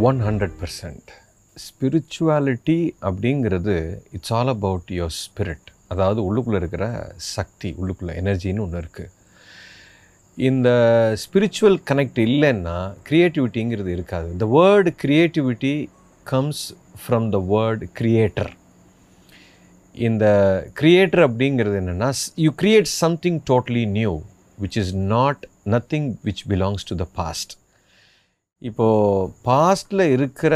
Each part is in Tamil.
ஒன் ஹண்ட்ரட் பர்சன்ட் ஸ்பிரிச்சுவாலிட்டி அப்படிங்கிறது it's all about your spirit அதாவது உள்ளுக்குள்ளே இருக்கிற சக்தி உள்ளுக்குள்ளே எனர்ஜின்னு ஒன்று இருக்குது இந்த ஸ்பிரிச்சுவல் கனெக்ட் இல்லைன்னா க்ரியேட்டிவிட்டிங்கிறது இருக்காது. இந்த word creativity comes from the word creator இந்த க்ரியேட்டர் அப்படிங்கிறது என்னென்னா you create something totally new which is not nothing which belongs to the past இப்போது பாஸ்டில் இருக்கிற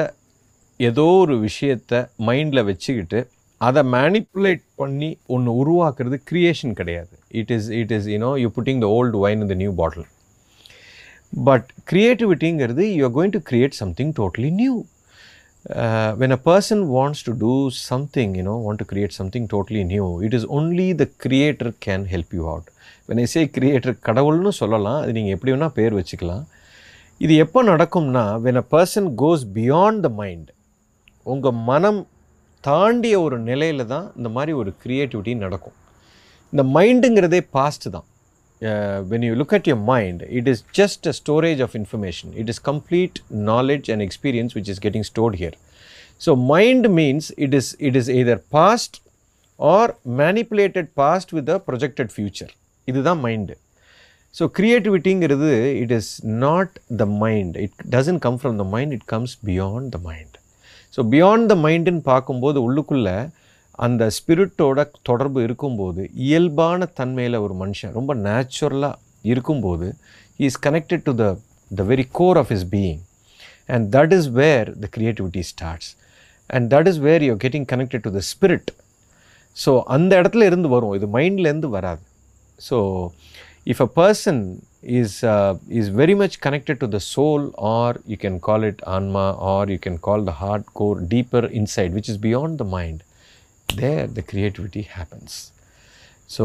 ஏதோ ஒரு விஷயத்தை மைண்டில் வச்சுக்கிட்டு அதை மேனிப்புலேட் பண்ணி ஒன்று உருவாக்குறது க்ரியேஷன் கிடையாது. It is it is you know you putting the old wine in new bottle but க்ரியேட்டிவிட்டிங்கிறது you are going to create something totally new when when a person wants to do something, you know, want to create something totally new, it is only the creator can help you out. When I say creator, கடவுள்னு சொல்லலாம் அது நீங்கள் எப்படி வேணால் பேர் வச்சுக்கலாம். இது எப்போ நடக்கும்னா when a person goes beyond the mind உங்கள் மனம் தாண்டிய ஒரு நிலையில் தான் இந்த மாதிரி ஒரு க்ரியேட்டிவிட்டி நடக்கும் இந்த மைண்டுங்கிறதே பாஸ்ட் தான் when you look at your mind it is just a storage of information it is complete knowledge and experience which is getting stored here so mind means it is it is either past or manipulated past with a projected future இதுதான் mind so க்ரியேட்டிவிட்டிங்கிறது it is not the mind it doesn't come from the mind it comes beyond the mind so beyond the மைண்டுன்னு பார்க்கும்போது உள்ளுக்குள்ளே அந்த ஸ்பிரிட்டோட தொடர்பு இருக்கும்போது இயல்பான தன்மையில் ஒரு மனுஷன் ரொம்ப நேச்சுரலாக இருக்கும்போது he is connected to the the very core of his being. And that is where the creativity starts and that is where you're getting connected to the spirit so அந்த இடத்துல இருந்து வரும். இது மைண்ட்லேருந்து வராது. So if a person is is very much connected to the soul or you can call it ஆன்மா or you can call the heart core deeper inside which is beyond the mind there the creativity happens. So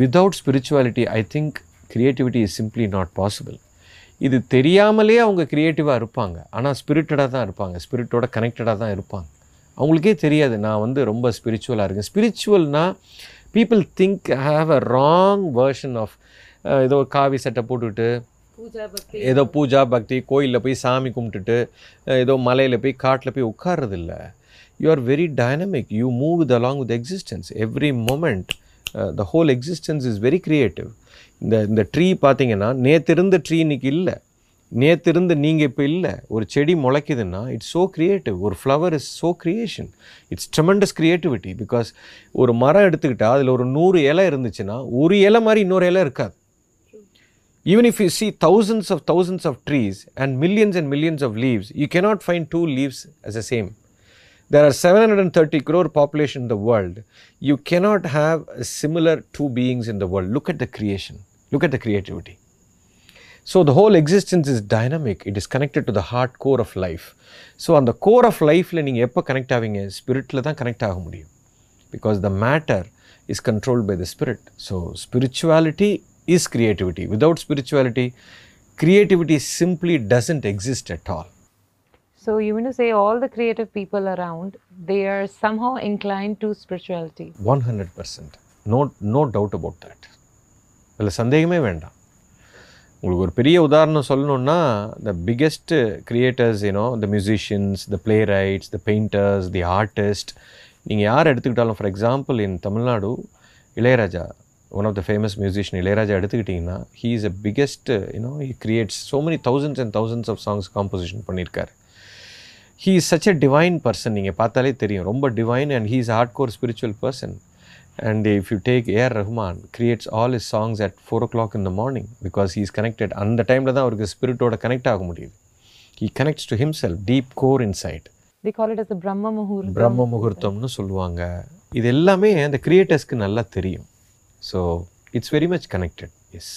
without spirituality I think creativity is simply not possible. இது தெரியாமலே அவங்க கிரியேட்டிவாக இருப்பாங்க. ஆனால் ஸ்பிரிட்டடாக தான் இருப்பாங்க. ஸ்பிரிட்டோட கனெக்டடாக தான் இருப்பாங்க. அவங்களுக்கே தெரியாது. நான் வந்து ரொம்ப ஸ்பிரிச்சுவலாக இருக்கேன். ஸ்பிரிச்சுவல்னால் people think have a wrong version of ஏதோ காவி சட்டை பக்தி ஏதோ பூஜா பக்தி கோயிலில் போய் சாமி கும்பிட்டுட்டு ஏதோ மலையில் போய் காட்டில் போய் உட்கார்றது இல்ல you are very dynamic you move with along with existence every moment the whole existence is very creative இந்த இந்த ட்ரீ பார்த்தீங்கன்னா நேற்று இருந்த ட்ரீ இன்னைக்கு இல்லை. நேற்று இருந்து நீங்கள் இப்போ இல்லை ஒரு செடி முளைக்குதுன்னா இட்ஸ் ஸோ க்ரியேட்டிவ் ஒரு flower is so creation it's tremendous creativity because ஒரு மரம் எடுத்துக்கிட்டால் அதில் ஒரு நூறு இலை இருந்துச்சுன்னா ஒரு இலை மாதிரி இன்னொரு இலை இருக்காது even if you see thousands of thousands of trees and millions and millions of leaves you cannot find two leaves as a same there are 730 crore population in the world you cannot have similar two beings in the world look at the creation look at the creativity So the whole existence is dynamic. It is connected to the heart core of life. So on the core of life, நீங்கள் எப்போ கனெக்ட் ஆவீங்க ஸ்பிரிட்டில் தான் கனெக்ட் ஆக முடியும் because the matter is controlled by the spirit. So, spirituality is creativity. Without spirituality, creativity simply doesn't exist at all. So you mean to say all the creative people around, they are somehow inclined to spirituality. 100%. No, no doubt about that. அதில் சந்தேகமே வேண்டாம் உங்களுக்கு ஒரு பெரிய உதாரணம் சொல்லணுன்னா the biggest creators you know the musicians the playwrights the painters the artist நீங்கள் யார் எடுத்துக்கிட்டாலும் for example in Tamil Nadu Ilaiyaraaja one of the famous musician Ilaiyaraaja எடுத்துக்கிட்டிங்கன்னா he is a biggest you know he creates so many thousands and thousands of songs composition பண்ணியிருக்காரு. He is such a divine person நீங்கள் பார்த்தாலே தெரியும். ரொம்ப divine and he is hard core spiritual person and if you take A R Rahman creates all his songs at four o'clock in the morning because he is connected அந்த டைமில் தான் அவருக்கு ஸ்பிரிட்டோட கனெக்ட் ஆக முடியுது. He connects to himself deep core inside They call it as the Brahma Muhurtam. பிரம்ம முகூர்த்தம்னு சொல்லுவாங்க. இது எல்லாமே அந்த கிரியேட்டர்ஸ்க்கு நல்லா தெரியும். So it's very much connected yes